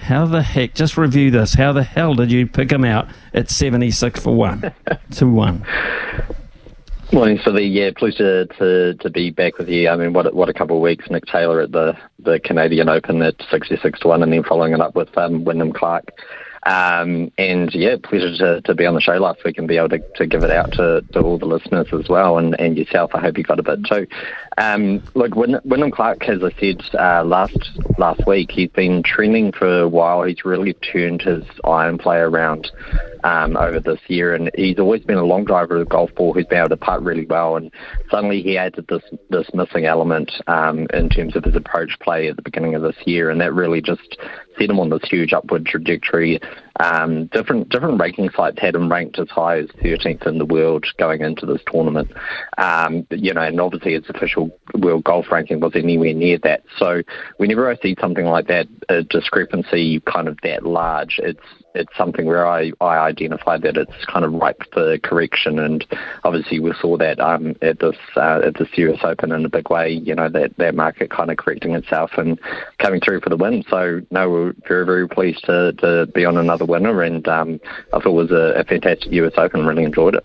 How the heck? Just review this. How the hell did you pick him out at seventy six for one, to one? Morning, Smithy. Yeah, pleased to, to, to be back with you. I mean, what what a couple of weeks. Nick Taylor at the, the Canadian Open at sixty six to one, and then following it up with um, Wyndham Clark um, and yeah, pleasure to, to be on the show last week and be able to, to give it out to, to all the listeners as well and, and yourself. I hope you got a bit too. Um, look, Wyndham Clark, as I said uh, last last week, he's been trending for a while. He's really turned his iron play around um, over this year, and he's always been a long driver of the golf ball who's been able to putt really well. And suddenly he added this this missing element um, in terms of his approach play at the beginning of this year, and that really just set him on this huge upward trajectory. Um, different different ranking sites had him ranked as high as 13th in the world going into this tournament. Um, you know, and obviously his official world golf ranking was anywhere near that. So whenever I see something like that, a discrepancy kind of that large, it's it's something where I, I identify that it's kind of ripe for correction, and obviously we saw that um, at this uh, at this US Open in a big way. You know that that market kind of correcting itself and coming through for the win. So no, we're very very pleased to, to be on another winner, and um, I thought it was a, a fantastic US Open. Really enjoyed it.